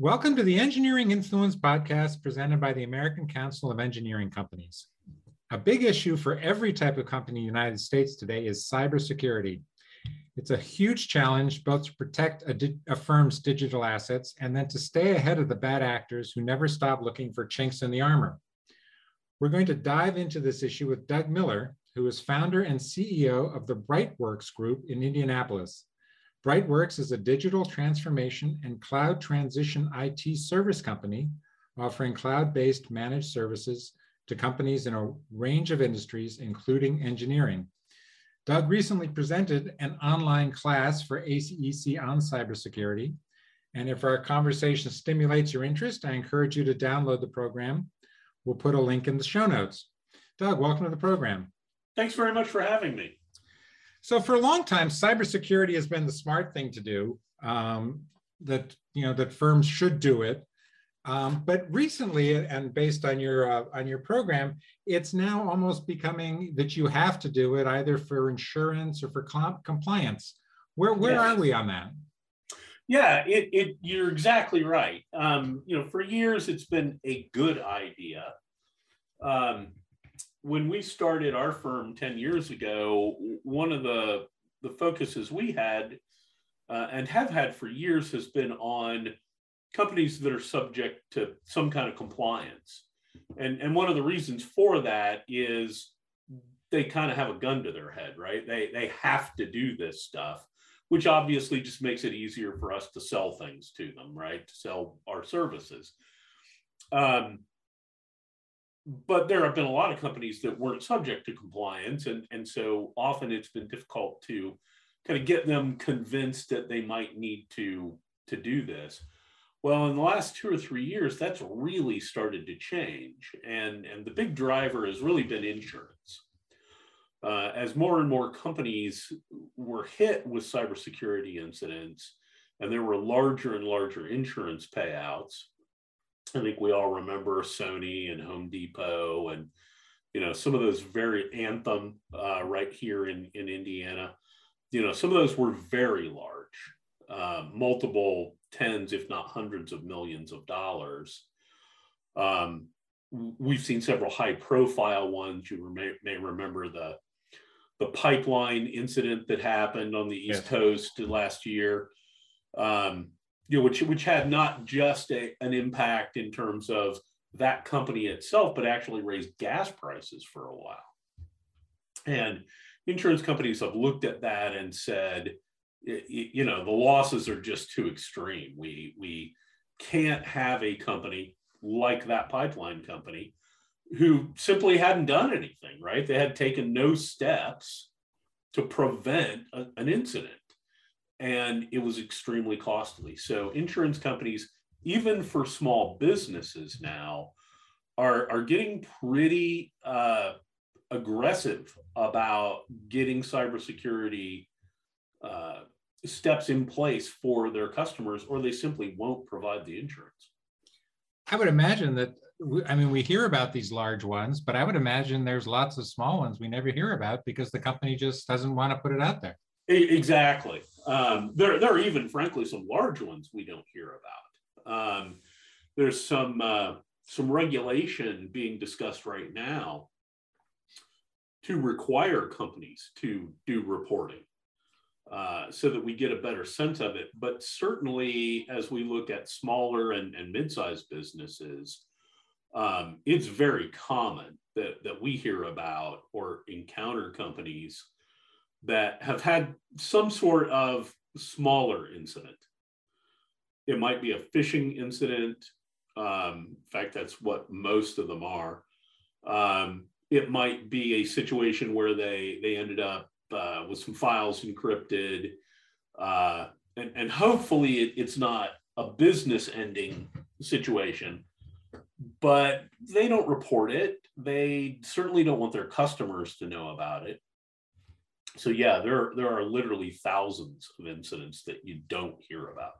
Welcome to the Engineering Influence podcast presented by the American Council of Engineering Companies. A big issue for every type of company in the United States today is cybersecurity. It's a huge challenge both to protect a, a, firm's digital assets and then to stay ahead of the bad actors who never stop looking for chinks in the armor. We're going to dive into this issue with Doug Miller, who is founder and CEO of the Brightworks Group in Indianapolis. Brightworks is a digital transformation and cloud transition IT service company offering cloud-based managed services to companies in a range of industries, including engineering. Doug recently presented an online class for ACEC on cybersecurity. And if our conversation stimulates your interest, I encourage you to download the program. We'll put a link in the show notes. Doug, welcome to the program. Thanks very much for having me. So for a long time, cybersecurity has been the smart thing to do. Um, that you know that firms should do it. Um, but recently, and based on your uh, on your program, it's now almost becoming that you have to do it either for insurance or for compliance. Where where yes. are we on that? Yeah, it, it you're exactly right. Um, you know, for years it's been a good idea. Um, when we started our firm 10 years ago, one of the, the focuses we had uh, and have had for years has been on companies that are subject to some kind of compliance. And, and one of the reasons for that is they kind of have a gun to their head, right? They, they have to do this stuff, which obviously just makes it easier for us to sell things to them, right? To sell our services. Um, but there have been a lot of companies that weren't subject to compliance and, and so often it's been difficult to kind of get them convinced that they might need to to do this. Well in the last two or three years that's really started to change and and the big driver has really been insurance. Uh, as more and more companies were hit with cybersecurity incidents and there were larger and larger insurance payouts I think we all remember Sony and Home Depot and you know some of those very anthem uh, right here in in Indiana. You know some of those were very large, uh, multiple tens, if not hundreds of millions of dollars. Um, we've seen several high profile ones. You may, may remember the the pipeline incident that happened on the East yeah. Coast last year. Um, you know, which which had not just a, an impact in terms of that company itself, but actually raised gas prices for a while. And insurance companies have looked at that and said, you know, the losses are just too extreme. We we can't have a company like that pipeline company who simply hadn't done anything, right? They had taken no steps to prevent a, an incident and it was extremely costly. So insurance companies, even for small businesses now, are, are getting pretty uh, aggressive about getting cybersecurity uh, steps in place for their customers, or they simply won't provide the insurance. I would imagine that. I mean, we hear about these large ones, but I would imagine there's lots of small ones we never hear about because the company just doesn't want to put it out there. Exactly. Um, there, there are even, frankly, some large ones we don't hear about. Um, there's some uh, some regulation being discussed right now to require companies to do reporting uh, so that we get a better sense of it. But certainly, as we look at smaller and, and mid-sized businesses, um, it's very common that, that we hear about or encounter companies that have had some sort of smaller incident. It might be a phishing incident. Um, in fact, that's what most of them are. Um, it might be a situation where they they ended up uh, with some files encrypted, uh, and, and hopefully it, it's not a business ending situation. But they don't report it. They certainly don't want their customers to know about it so yeah, there there are literally thousands of incidents that you don't hear about.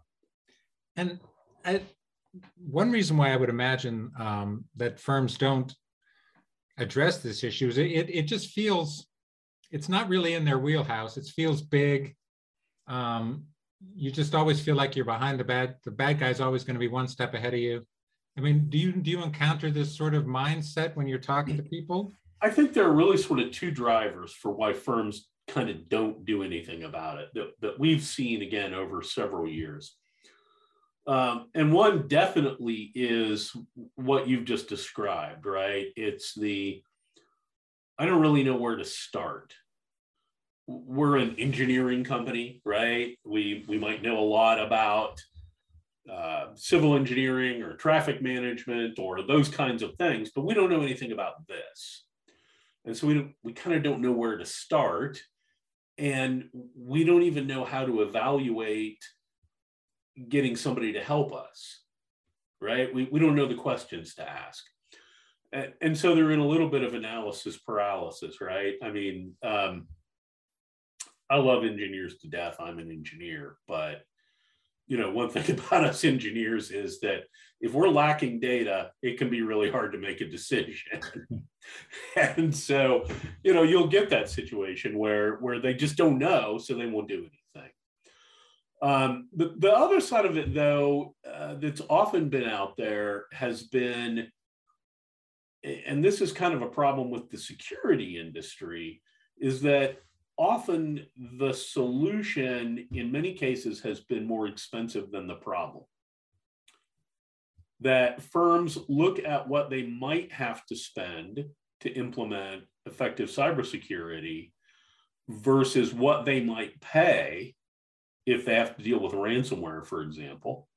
And I, one reason why I would imagine um, that firms don't address this issue is it, it just feels it's not really in their wheelhouse. It feels big. Um, you just always feel like you're behind the bad the bad guy's always going to be one step ahead of you i mean do you do you encounter this sort of mindset when you're talking to people i think there are really sort of two drivers for why firms kind of don't do anything about it that, that we've seen again over several years. Um, and one definitely is what you've just described right? It's the i don't really know where to start. We're an engineering company, right? We we might know a lot about uh, civil engineering or traffic management or those kinds of things, but we don't know anything about this, and so we we kind of don't know where to start, and we don't even know how to evaluate getting somebody to help us, right? We we don't know the questions to ask. And, and so they're in a little bit of analysis paralysis, right? I mean, um, I love engineers to death. I'm an engineer, but you know, one thing about us engineers is that if we're lacking data, it can be really hard to make a decision. and so, you know, you'll get that situation where where they just don't know, so they won't do anything. Um, the, the other side of it, though, uh, that's often been out there has been, and this is kind of a problem with the security industry, is that often the solution in many cases has been more expensive than the problem. That firms look at what they might have to spend to implement effective cybersecurity versus what they might pay if they have to deal with ransomware, for example.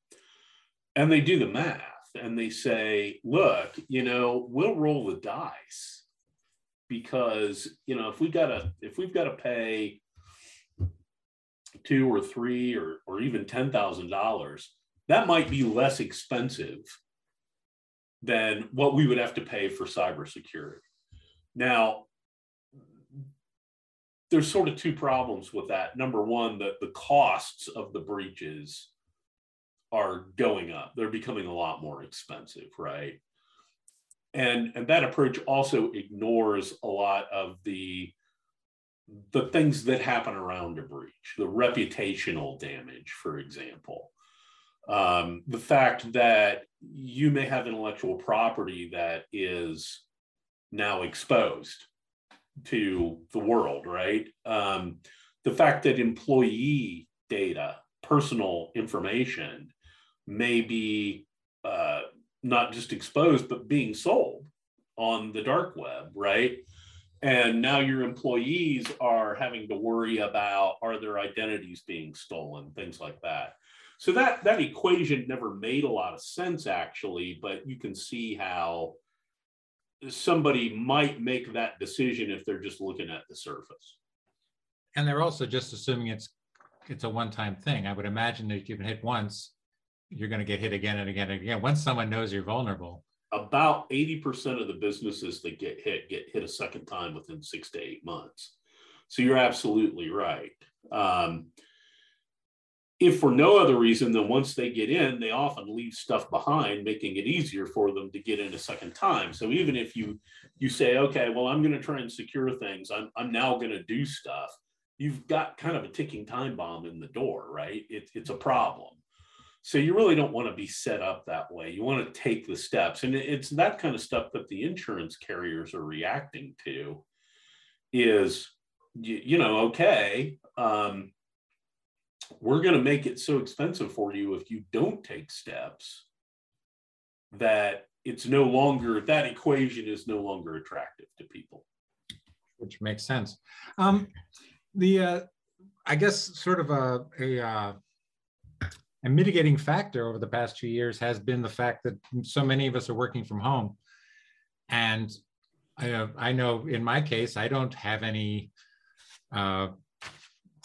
And they do the math and they say, look, you know, we'll roll the dice because you know if we gotta if we've got to pay two or three or or even ten thousand dollars, that might be less expensive than what we would have to pay for cybersecurity. Now, there's sort of two problems with that. Number one, that the costs of the breaches are going up. They're becoming a lot more expensive, right? And and that approach also ignores a lot of the the things that happen around a breach the reputational damage for example. Um, the fact that you may have intellectual property that is now exposed to the world right? Um, the fact that employee data personal information may be uh, not just exposed, but being sold on the dark web, right? And now your employees are having to worry about are their identities being stolen, things like that. So that that equation never made a lot of sense actually, but you can see how somebody might make that decision if they're just looking at the surface. And they're also just assuming it's it's a one-time thing. I would imagine you've been hit once, you're going to get hit again and again and again. Once someone knows you're vulnerable, about 80% of the businesses that get hit get hit a second time within six to eight months. So you're absolutely right. Um, if for no other reason than once they get in, they often leave stuff behind, making it easier for them to get in a second time. So even if you you say, okay, well, I'm going to try and secure things, I'm I'm now going to do stuff. You've got kind of a ticking time bomb in the door, right? It, it's a problem. So you really don't want to be set up that way. You want to take the steps. And it's that kind of stuff that the insurance carriers are reacting to is, you, you know, okay, um, we're going to make it so expensive for you if you don't take steps that it's no longer, that equation is no longer attractive to people. Which makes sense. Um, the, uh, I guess, sort of a, a uh, a mitigating factor over the past two years has been the fact that so many of us are working from home. And I, uh, I know in my case, I don't have any uh,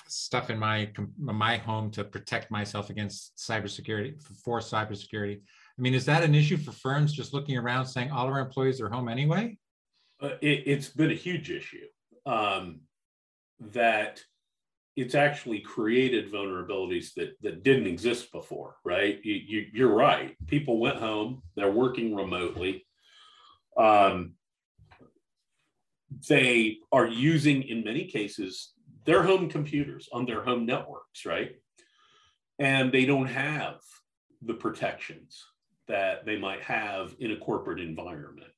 stuff in my my home to protect myself against cybersecurity for cybersecurity. I mean, is that an issue for firms just looking around saying all our employees are home anyway? Uh, it, has been a huge issue um, that it's actually created vulnerabilities that, that didn't exist before, right? You, you, are right. People went home, they're working remotely. Um, they are using, in many cases, their home computers on their home networks, right? and they don't have the protections that they might have in a corporate environment.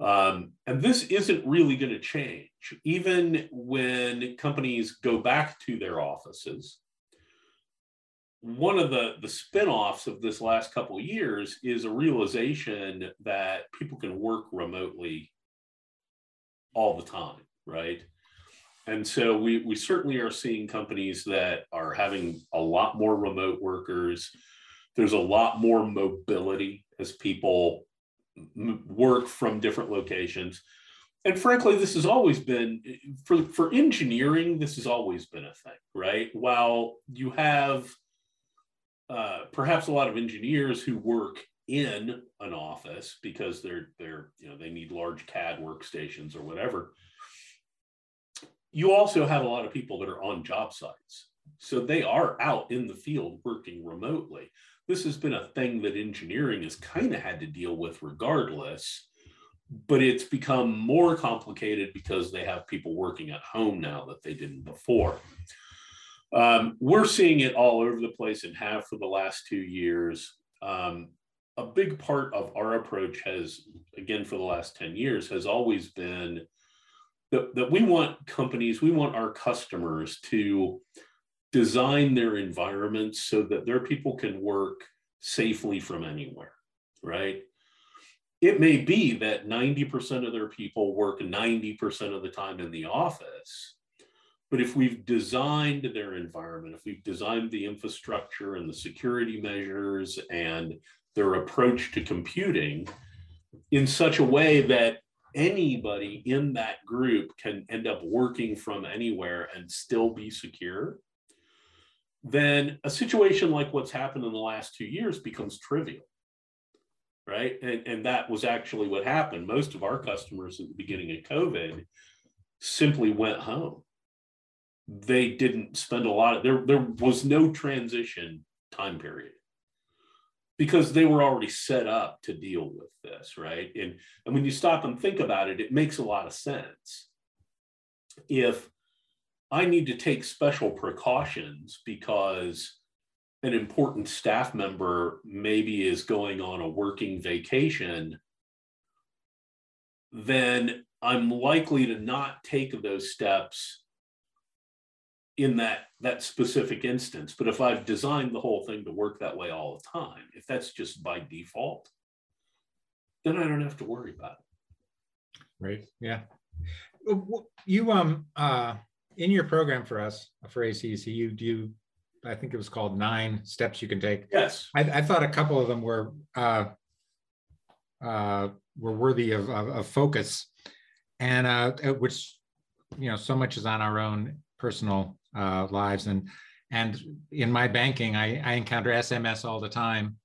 Um, and this isn't really going to change. Even when companies go back to their offices, one of the, the spin-offs of this last couple years is a realization that people can work remotely all the time, right? And so we, we certainly are seeing companies that are having a lot more remote workers. There's a lot more mobility as people work from different locations. And frankly, this has always been for, for engineering, this has always been a thing, right? While you have uh, perhaps a lot of engineers who work in an office because they're they're you know they need large CAD workstations or whatever. You also have a lot of people that are on job sites. So they are out in the field working remotely this has been a thing that engineering has kind of had to deal with regardless but it's become more complicated because they have people working at home now that they didn't before. Um, we're seeing it all over the place and have for the last two years. Um, a big part of our approach has again for the last 10 years has always been that, that we want companies we want our customers to design their environments so that their people can work safely from anywhere, right? It may be that 90% of their people work 90% of the time in the office. But if we've designed their environment, if we've designed the infrastructure and the security measures and their approach to computing in such a way that anybody in that group can end up working from anywhere and still be secure, then a situation like what's happened in the last two years becomes trivial. Right. And, and that was actually what happened. Most of our customers at the beginning of COVID simply went home. They didn't spend a lot of there, there was no transition time period because they were already set up to deal with this, right? And, and when you stop and think about it, it makes a lot of sense. If I need to take special precautions because an important staff member maybe is going on a working vacation, then I'm likely to not take those steps in that that specific instance. But if I've designed the whole thing to work that way all the time, if that's just by default, then I don't have to worry about it. Right. Yeah. You um uh in your program for us for ACEC, you do, I think it was called nine steps you can take. Yes. I, I thought a couple of them were uh, uh, were worthy of, of, of focus, and uh, which you know so much is on our own personal uh, lives and and in my banking, I, I encounter SMS all the time.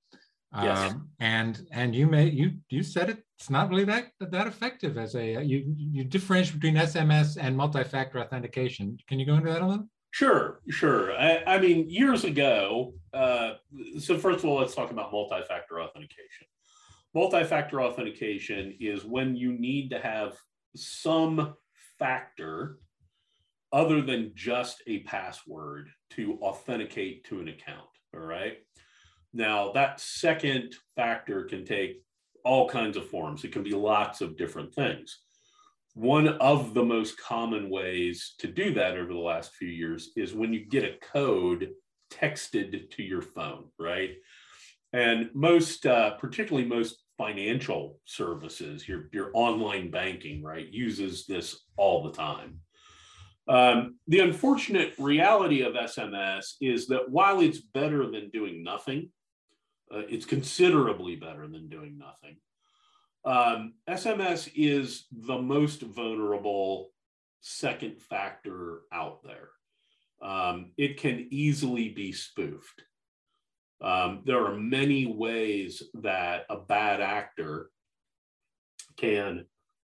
Yes. Um, and and you may you you said it it's not really that that effective as a you you differentiate between SMS and multi-factor authentication. Can you go into that a little? Sure, sure. I, I mean, years ago. Uh, so first of all, let's talk about multi-factor authentication. Multi-factor authentication is when you need to have some factor other than just a password to authenticate to an account. All right. Now, that second factor can take all kinds of forms. It can be lots of different things. One of the most common ways to do that over the last few years is when you get a code texted to your phone, right? And most, uh, particularly most financial services, your, your online banking, right, uses this all the time. Um, the unfortunate reality of SMS is that while it's better than doing nothing, uh, it's considerably better than doing nothing. Um, SMS is the most vulnerable second factor out there. Um, it can easily be spoofed. Um, there are many ways that a bad actor can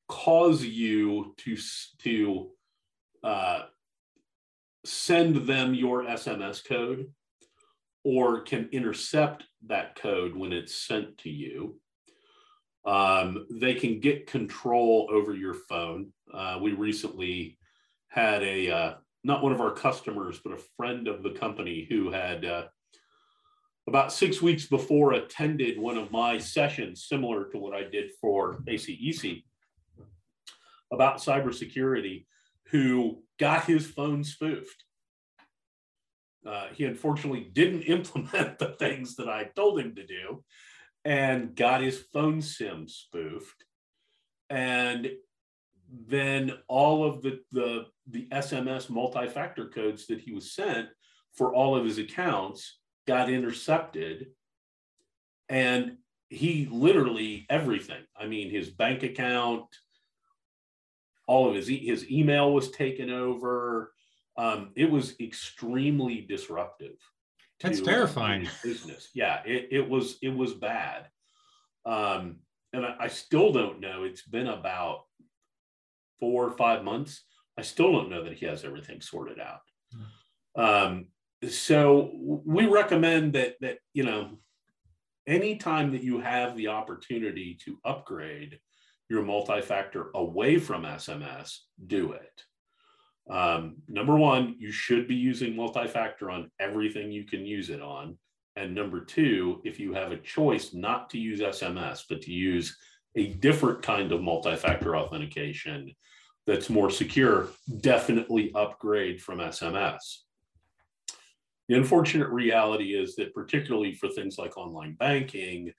cause you to, to uh, send them your SMS code or can intercept that code when it's sent to you. Um, they can get control over your phone. Uh, we recently had a uh, not one of our customers, but a friend of the company who had uh, about six weeks before attended one of my sessions, similar to what I did for ACEC about cybersecurity, who got his phone spoofed. Uh, he unfortunately didn't implement the things that I told him to do and got his phone sim spoofed. And then all of the, the, the SMS multi factor codes that he was sent for all of his accounts got intercepted. And he literally everything i mean his bank account all of his e- his email was taken over um, it was extremely disruptive that's terrifying. business. Yeah it, it was it was bad. Um, and I, I still don't know. It's been about four or five months. I still don't know that he has everything sorted out. Hmm. um, so we recommend that that you know anytime that you have the opportunity to upgrade your multi-factor away from SMS, do it. Um, number one, you should be using multi-factor on everything you can use it on. And number two, if you have a choice not to use SMS, but to use a different kind of multi-factor authentication that's more secure, definitely upgrade from SMS. The unfortunate reality is that, particularly for things like online banking,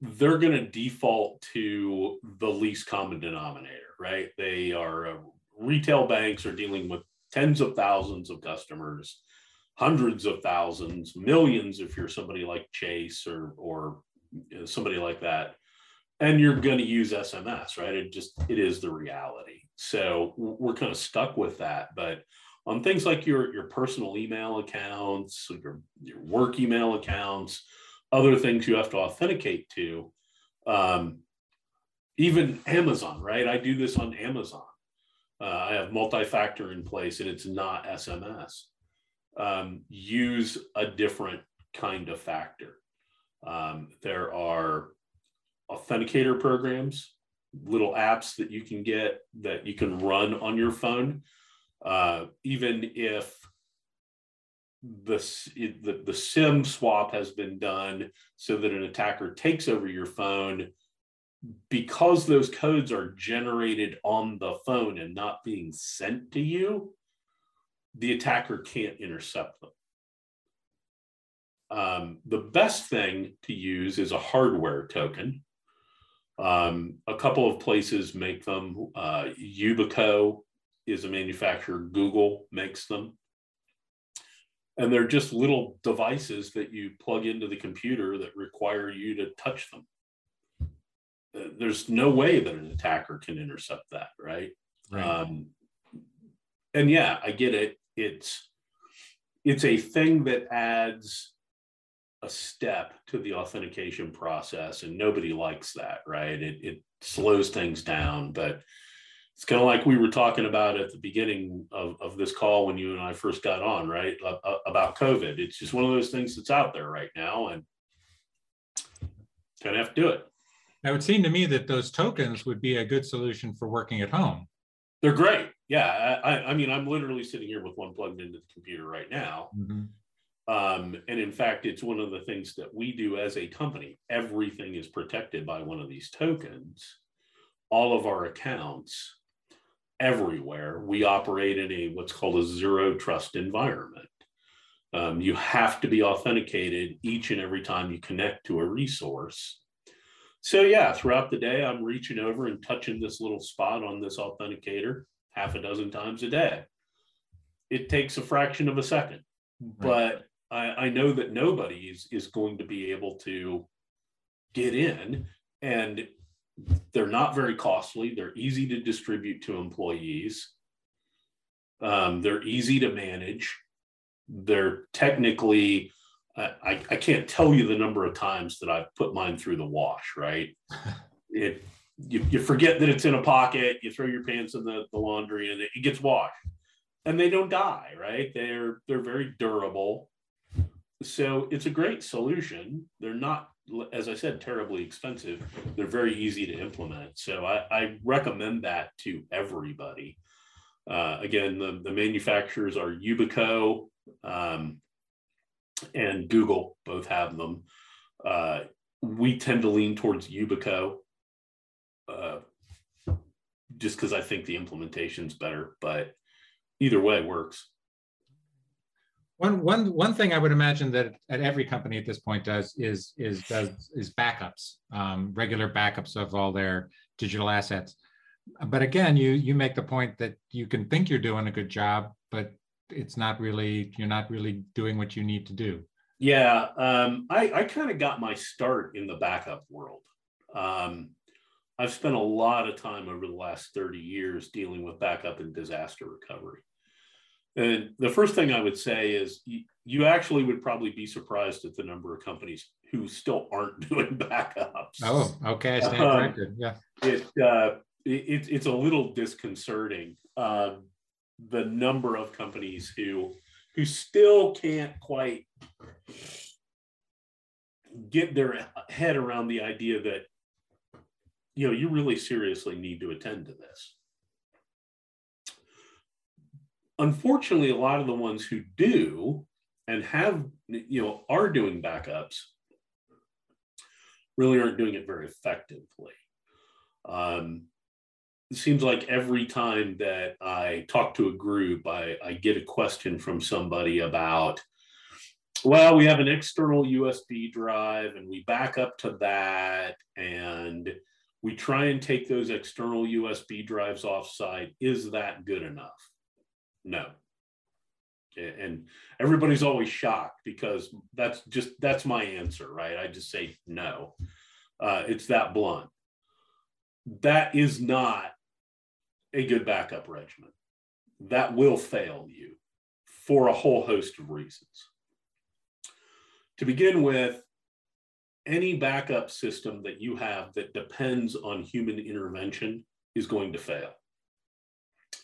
they're going to default to the least common denominator, right? They are uh, retail banks are dealing with tens of thousands of customers, hundreds of thousands, millions if you're somebody like Chase or or somebody like that, and you're going to use SMS, right? It just it is the reality. So we're kind of stuck with that, but on things like your your personal email accounts, your your work email accounts other things you have to authenticate to. Um, even Amazon, right? I do this on Amazon. Uh, I have multi-factor in place, and it's not SMS. Um, use a different kind of factor. Um, there are authenticator programs, little apps that you can get that you can run on your phone. Uh, even if the, the, the SIM swap has been done so that an attacker takes over your phone because those codes are generated on the phone and not being sent to you, the attacker can't intercept them. Um, the best thing to use is a hardware token. Um, a couple of places make them. Uh, Yubico is a manufacturer, Google makes them and they're just little devices that you plug into the computer that require you to touch them there's no way that an attacker can intercept that right, right. Um, and yeah i get it it's it's a thing that adds a step to the authentication process and nobody likes that right it, it slows things down but it's kind of like we were talking about at the beginning of, of this call when you and I first got on, right? About COVID. It's just one of those things that's out there right now and kind of have to do it. Now, it would seem to me that those tokens would be a good solution for working at home. They're great. Yeah. I, I mean, I'm literally sitting here with one plugged into the computer right now. Mm-hmm. Um, and in fact, it's one of the things that we do as a company. Everything is protected by one of these tokens. All of our accounts everywhere. We operate in a what's called a zero trust environment. Um, you have to be authenticated each and every time you connect to a resource. So yeah, throughout the day, I'm reaching over and touching this little spot on this authenticator half a dozen times a day. It takes a fraction of a second, right. but I, I know that nobody is, is going to be able to get in and they're not very costly. They're easy to distribute to employees. Um, they're easy to manage. They're technically, I, I can't tell you the number of times that I've put mine through the wash, right? it you, you forget that it's in a pocket, you throw your pants in the, the laundry and it, it gets washed. And they don't die, right? They're they're very durable. So it's a great solution. They're not as I said, terribly expensive. They're very easy to implement. So I, I recommend that to everybody. Uh, again, the, the manufacturers are Yubico, um, and Google, both have them. Uh, we tend to lean towards Yubico uh, just because I think the implementation's better, but either way works. One, one, one thing I would imagine that at every company at this point does is is does is backups, um, regular backups of all their digital assets. But again, you you make the point that you can think you're doing a good job, but it's not really you're not really doing what you need to do. Yeah, um, I, I kind of got my start in the backup world. Um, I've spent a lot of time over the last 30 years dealing with backup and disaster recovery. And the first thing I would say is you, you actually would probably be surprised at the number of companies who still aren't doing backups. Oh, okay. Um. Yeah. It, uh, it, it's a little disconcerting. Um, the number of companies who who still can't quite get their head around the idea that you know you really seriously need to attend to this. Unfortunately a lot of the ones who do and have you know are doing backups really aren't doing it very effectively. Um, it seems like every time that I talk to a group, I, I get a question from somebody about, well, we have an external USB drive and we back up to that and we try and take those external USB drives offsite. Is that good enough? No. And everybody's always shocked because that's just that's my answer, right? I just say no. Uh, it's that blunt. That is not a good backup regimen. That will fail you for a whole host of reasons. To begin with, any backup system that you have that depends on human intervention is going to fail.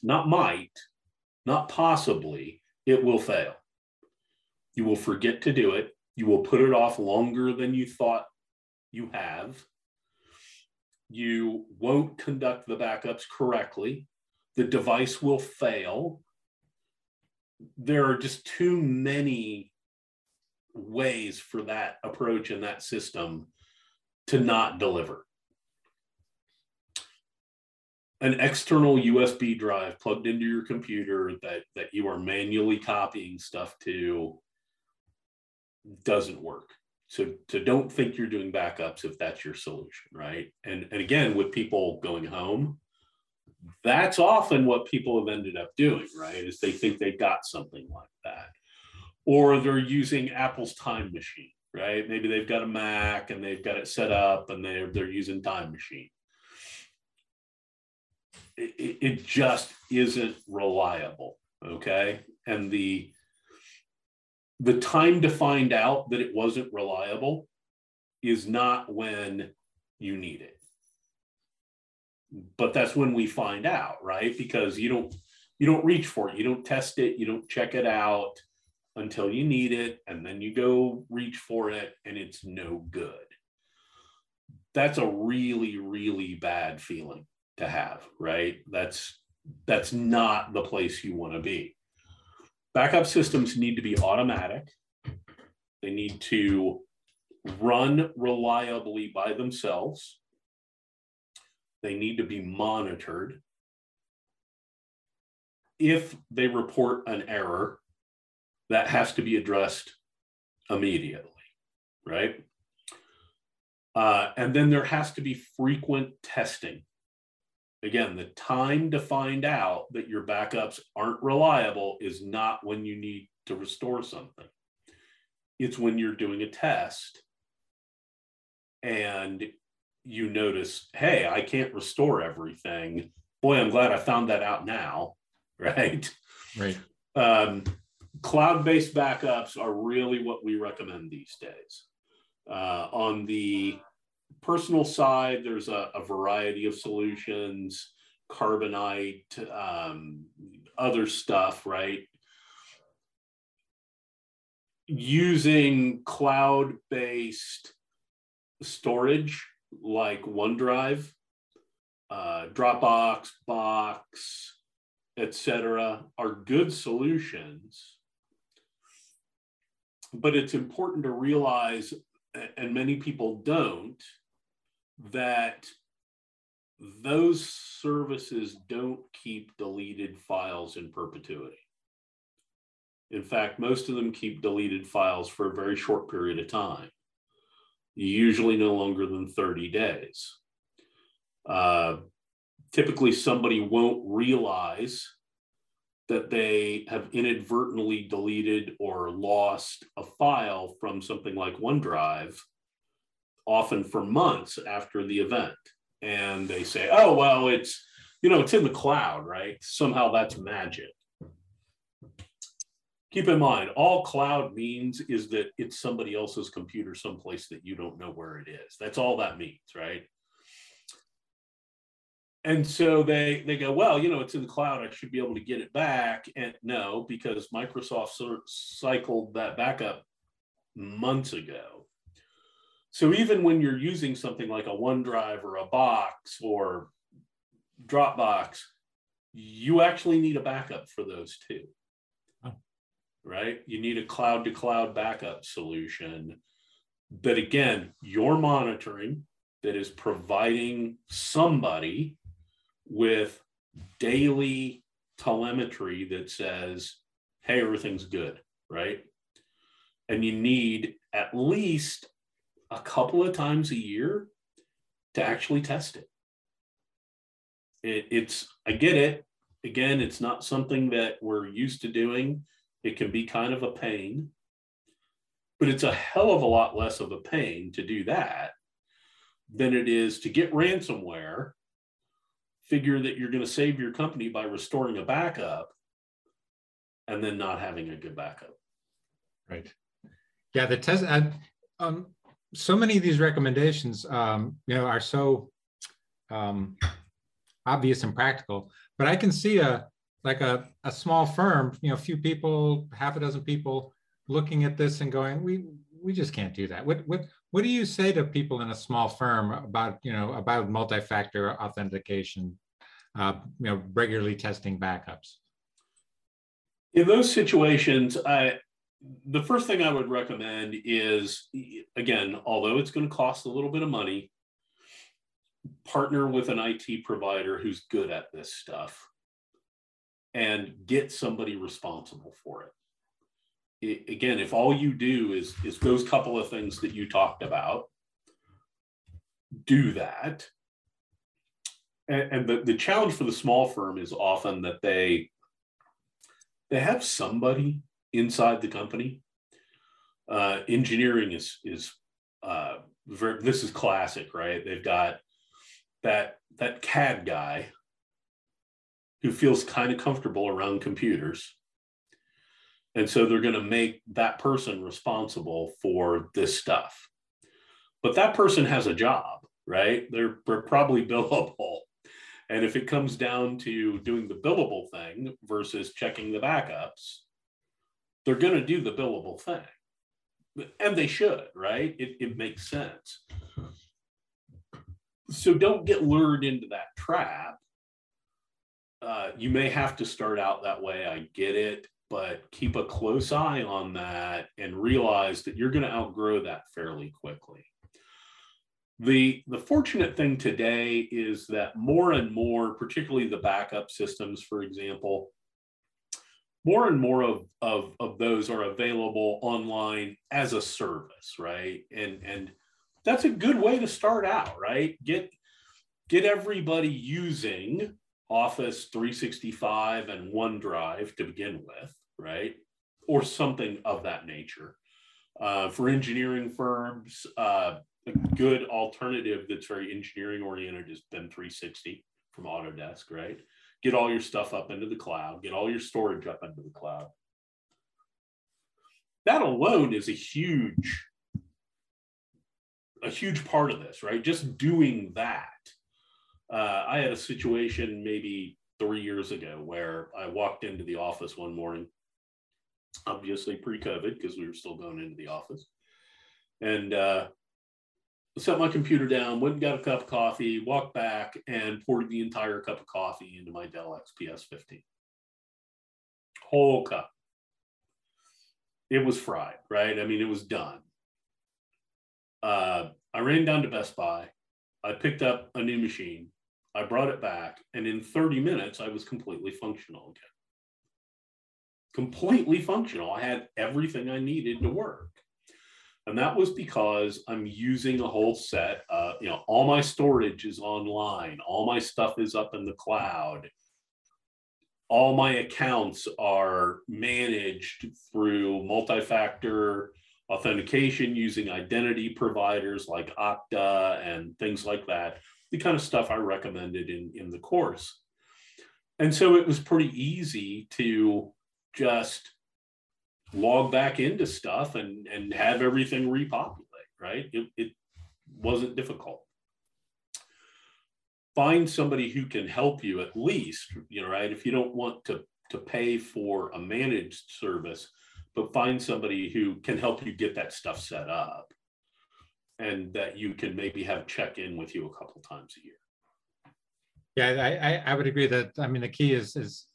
Not might, not possibly, it will fail. You will forget to do it. You will put it off longer than you thought you have you won't conduct the backups correctly, the device will fail. There are just too many ways for that approach and that system to not deliver. An external USB drive plugged into your computer that, that you are manually copying stuff to doesn't work so so don't think you're doing backups if that's your solution right? And and again with people going home that's often what people have ended up doing right is they think they've got something like that. Or they're using apple's time machine right? Maybe they've got a mac and they've got it set up and they're they're using time machine. It, it just isn't reliable okay? And the the time to find out that it wasn't reliable is not when you need it. But that's when we find out right? Because you don't you don't reach for it. You don't test it. You don't check it out until you need it and then you go reach for it and it's no good. That's a really really bad feeling to have right? That's that's not the place you want to be Backup systems need to be automatic. They need to run reliably by themselves. They need to be monitored. If they report an error, that has to be addressed immediately, right? Uh, and then there has to be frequent testing again, the time to find out that your backups aren't reliable is not when you need to restore something. It's when you're doing a test and you notice, hey, I can't restore everything. Boy, I'm glad I found that out now. Right. Right. Um, Cloud based backups are really what we recommend these days. Uh, on the personal side, there's a, a variety of solutions, carbonite, um, other stuff, right? Using cloud based storage like OneDrive, uh, Dropbox, Box, etc., are good solutions. But it's important to realize, and many people don't, that those services don't keep deleted files in perpetuity. In fact, most of them keep deleted files for a very short period of time, usually no longer than 30 days. Uh, typically, somebody won't realize that they have inadvertently deleted or lost a file from something like OneDrive, often for months after the event. And they say, oh, well, it's, you know, it's in the cloud, right? Somehow that's magic keep in mind, all cloud means is that it's somebody else's computer someplace that you don't know where it is. That's all that means, right? And so they they go, well, you know, it's in the cloud. I should be able to get it back. And no, because Microsoft sort of cycled that backup months ago. So even when you're using something like a OneDrive or a Box or Dropbox, you actually need a backup for those too oh. right? You need a cloud to cloud backup solution. But again, you're monitoring that is providing somebody with daily telemetry that says, hey, everything's good, right? And you need at least a couple of times a year to actually test it. it it's, I get it. Again, it's not something that we're used to doing it can be kind of a pain, but it's a hell of a lot less of a pain to do that than it is to get ransomware, figure that you're going to save your company by restoring a backup, and then not having a good backup. Right. Yeah, the test. Uh, um, so many of these recommendations, um, you know, are so um, obvious and practical. But I can see a like a, a small firm, you know, a few people, half a dozen people looking at this and going, we we just can't do that. What what what do you say to people in a small firm about you know about multi-factor authentication, uh, you know, regularly testing backups? In those situations, I the first thing I would recommend is again, although it's going to cost a little bit of money, partner with an IT provider who's good at this stuff and get somebody responsible for it. it. again, if all you do is is those couple of things that you talked about, do that. And, and the, the challenge for the small firm is often that they they have somebody inside the company. Uh, engineering is is uh, very, this is classic, right? They've got that that CAD guy who feels kind of comfortable around computers. And so they're going to make that person responsible for this stuff. But that person has a job, right? They're, they're probably billable. And if it comes down to doing the billable thing versus checking the backups, they're going to do the billable thing. And they should, right? It, it makes sense. So don't get lured into that trap uh, you may have to start out that way. I get it, but keep a close eye on that and realize that you're going to outgrow that fairly quickly. The, the fortunate thing today is that more and more, particularly the backup systems, for example, more and more of, of, of those are available online as a service, right? And, and that's a good way to start out, right? Get, get everybody using Office 365 and OneDrive to begin with, right? Or something of that nature. Uh, for engineering firms, uh, a good alternative that's very engineering oriented is BIM 360 from Autodesk, right? Get all your stuff up into the cloud, get all your storage up into the cloud. That alone is a huge, a huge part of this, right? Just doing that uh, I had a situation maybe three years ago where I walked into the office one morning, obviously pre-COVID because we were still going into the office, and uh, set my computer down, went and got a cup of coffee, walked back, and poured the entire cup of coffee into my Dell XPS 15. whole cup. It was fried, right? I mean, it was done. Uh, I ran down to Best Buy. I picked up a new machine. I brought it back, and in 30 minutes, I was completely functional again. Completely functional. I had everything I needed to work. And that was because I'm using a whole set. Uh, you know, all my storage is online, all my stuff is up in the cloud. All my accounts are managed through multi factor authentication using identity providers like Okta and things like that, the kind of stuff I recommended in, in the course. And so it was pretty easy to just log back into stuff and, and have everything repopulate, right? It, it wasn't difficult. Find somebody who can help you at least, you know, right? If you don't want to, to pay for a managed service, but find somebody who can help you get that stuff set up and that you can maybe have check in with you a couple times a year. Yeah, I, I, would agree that, I mean, the key is, is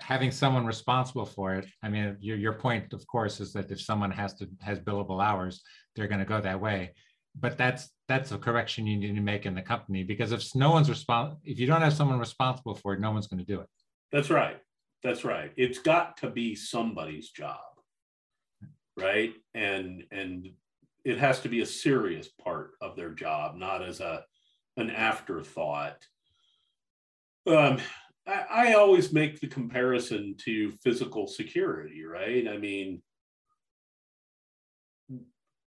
having someone responsible for it. I mean, your, your point, of course, is that if someone has to, has billable hours, they're going to go that way. But that's, that's a correction you need to make in the company because if no one's responsible, if you don't have someone responsible for it, no one's going to do it. That's right. That's right. It's got to be somebody's job right? And and it has to be a serious part of their job, not as a an afterthought. Um, I, I always make the comparison to physical security, right? I mean,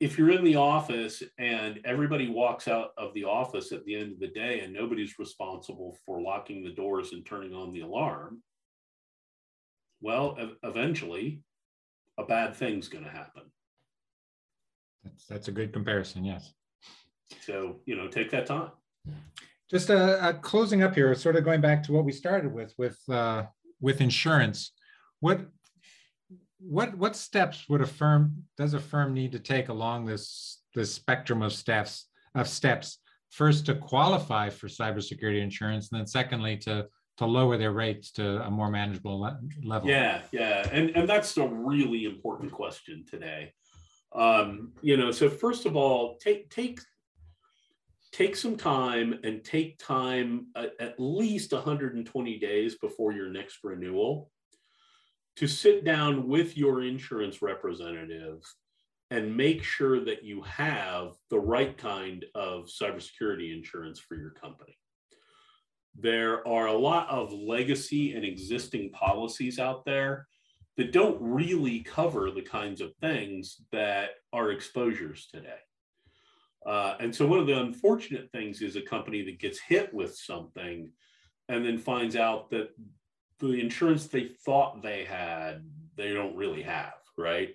if you're in the office and everybody walks out of the office at the end of the day and nobody's responsible for locking the doors and turning on the alarm, well, eventually a bad thing's going to happen. That's that's a good comparison. Yes. So you know, take that time. Just uh, uh, closing up here, sort of going back to what we started with with uh, with insurance. What what what steps would a firm does a firm need to take along this this spectrum of steps of steps first to qualify for cybersecurity insurance, and then secondly to to lower their rates to a more manageable le- level? Yeah, yeah, and and that's a really important question today. Um, you know, so first of all, take take take some time and take time at, at least 120 days before your next renewal to sit down with your insurance representative and make sure that you have the right kind of cybersecurity insurance for your company there are a lot of legacy and existing policies out there that don't really cover the kinds of things that are exposures today. Uh, and so, one of the unfortunate things is a company that gets hit with something and then finds out that the insurance they thought they had, they don't really have, right?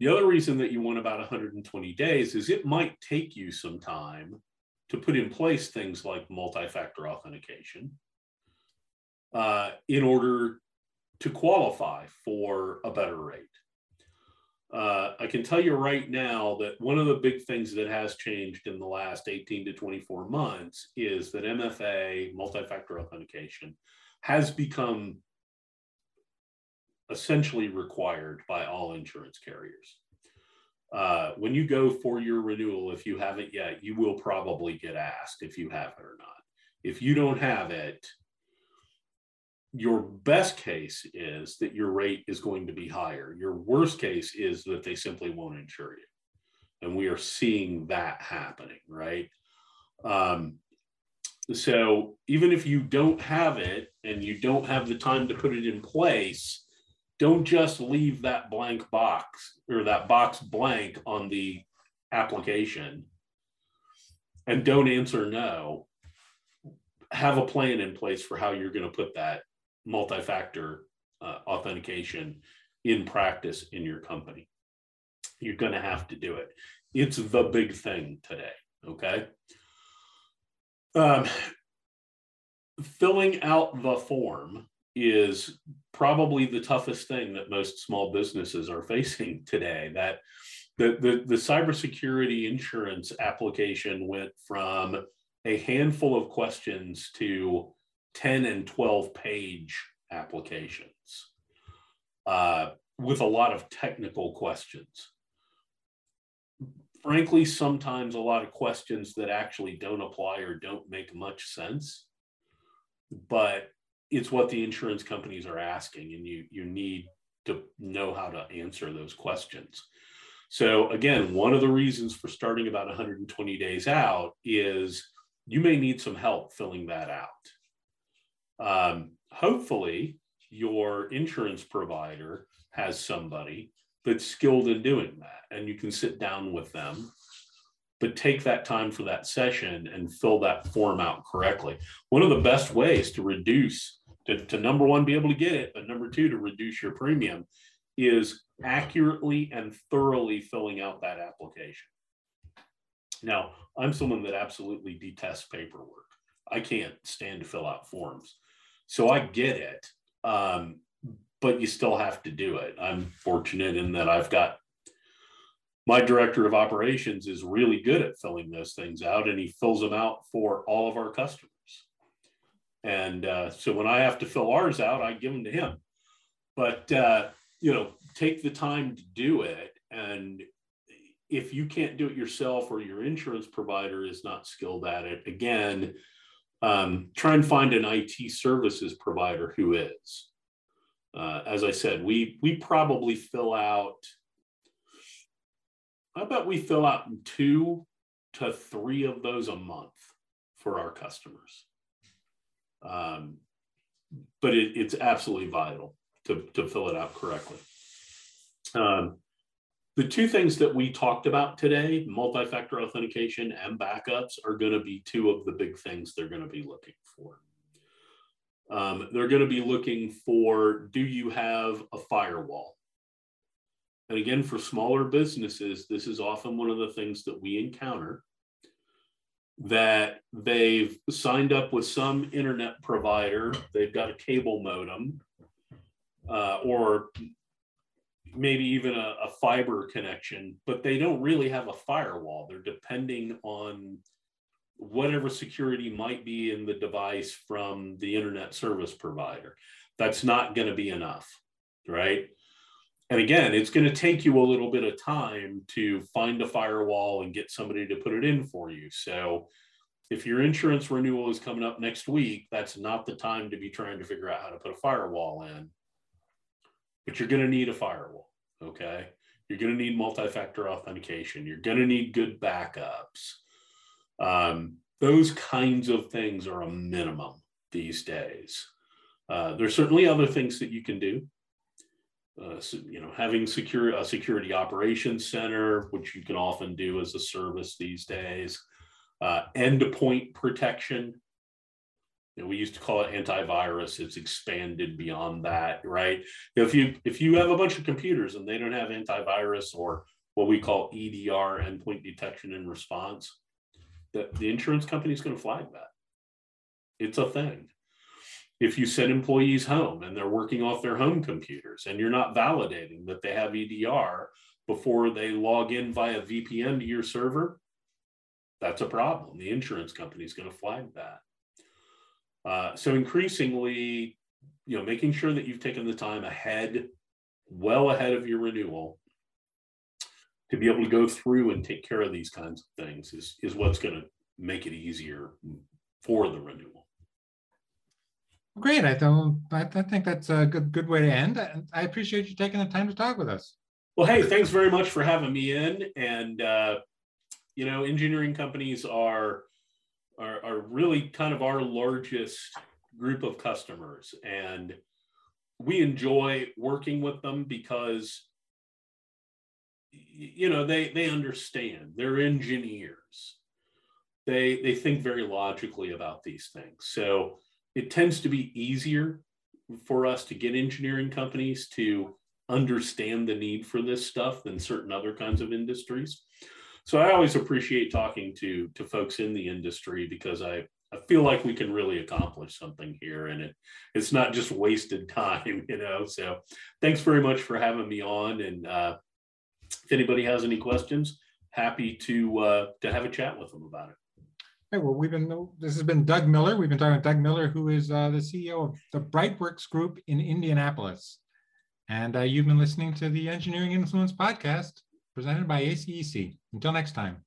The other reason that you want about 120 days is it might take you some time to put in place things like multi-factor authentication uh, in order to qualify for a better rate. Uh, I can tell you right now that one of the big things that has changed in the last 18 to 24 months is that MFA, multi-factor authentication, has become essentially required by all insurance carriers uh, when you go for your renewal, if you haven't yet, you will probably get asked if you have it or not. If you don't have it, your best case is that your rate is going to be higher. Your worst case is that they simply won't insure you. And we are seeing that happening, right? Um, so even if you don't have it and you don't have the time to put it in place, don't just leave that blank box or that box blank on the application and don't answer no have a plan in place for how you're going to put that multi-factor uh, authentication in practice in your company. You're going to have to do it. It's the big thing today okay? Um, filling out the form is probably the toughest thing that most small businesses are facing today. That the, the, the cybersecurity insurance application went from a handful of questions to 10 and 12 page applications uh, with a lot of technical questions. Frankly, sometimes a lot of questions that actually don't apply or don't make much sense, but it's what the insurance companies are asking, and you you need to know how to answer those questions. So again, one of the reasons for starting about 120 days out is you may need some help filling that out. Um, hopefully, your insurance provider has somebody that's skilled in doing that, and you can sit down with them. But take that time for that session and fill that form out correctly. One of the best ways to reduce, to, to number one, be able to get it, but number two, to reduce your premium is accurately and thoroughly filling out that application. Now, I'm someone that absolutely detests paperwork. I can't stand to fill out forms. So I get it. Um, but you still have to do it. I'm fortunate in that I've got my director of operations is really good at filling those things out and he fills them out for all of our customers. And uh, so when I have to fill ours out, I give them to him. But, uh, you know, take the time to do it. And if you can't do it yourself or your insurance provider is not skilled at it, again, um, try and find an IT services provider who is. Uh, as I said, we we probably fill out. I bet we fill out two to three of those a month for our customers. Um, but it, it's absolutely vital to, to fill it out correctly. Um, the two things that we talked about today, multi-factor authentication and backups, are going to be two of the big things they're going to be looking for. Um, they're going to be looking for, do you have a firewall? And again, for smaller businesses, this is often one of the things that we encounter that they've signed up with some internet provider, they've got a cable modem, uh, or maybe even a, a, fiber connection, but they don't really have a firewall. They're depending on whatever security might be in the device from the internet service provider. That's not going to be enough, right? And again, it's going to take you a little bit of time to find a firewall and get somebody to put it in for you. So if your insurance renewal is coming up next week, that's not the time to be trying to figure out how to put a firewall in but you're going to need a firewall. Okay. You're going to need multi factor authentication. You're going to need good backups. Um, those kinds of things are a minimum these days. Uh, there's certainly other things that you can do. Uh, so, you know, having secure a security operations center, which you can often do as a service these days, uh, endpoint protection, you know, we used to call it antivirus. It's expanded beyond that, right? If you if you have a bunch of computers and they don't have antivirus or what we call EDR, endpoint detection and response, the, the insurance company is going to flag that. It's a thing. If you send employees home and they're working off their home computers and you're not validating that they have EDR before they log in via VPN to your server, that's a problem. The insurance company is going to flag that. Uh, so increasingly, you know, making sure that you've taken the time ahead, well ahead of your renewal, to be able to go through and take care of these kinds of things is, is what's going to make it easier for the renewal. Great. I don't. I think that's a good good way to end. I appreciate you taking the time to talk with us. Well, hey, thanks very much for having me in. And uh, you know, engineering companies are are, are really kind of our largest group of customers. And we enjoy working with them because you know they they understand. They're engineers. They they think very logically about these things. So it tends to be easier for us to get engineering companies to understand the need for this stuff than certain other kinds of industries so I always appreciate talking to to folks in the industry because I I feel like we can really accomplish something here and it it's not just wasted time, you know. So thanks very much for having me on. And uh, if anybody has any questions, happy to uh, to have a chat with them about it. right, well, we've been, this has been Doug Miller. We've been talking with Doug Miller, who is uh, the CEO of the Brightworks Group in Indianapolis. And uh, you've been listening to the Engineering Influence podcast presented by ACEC. Until next time.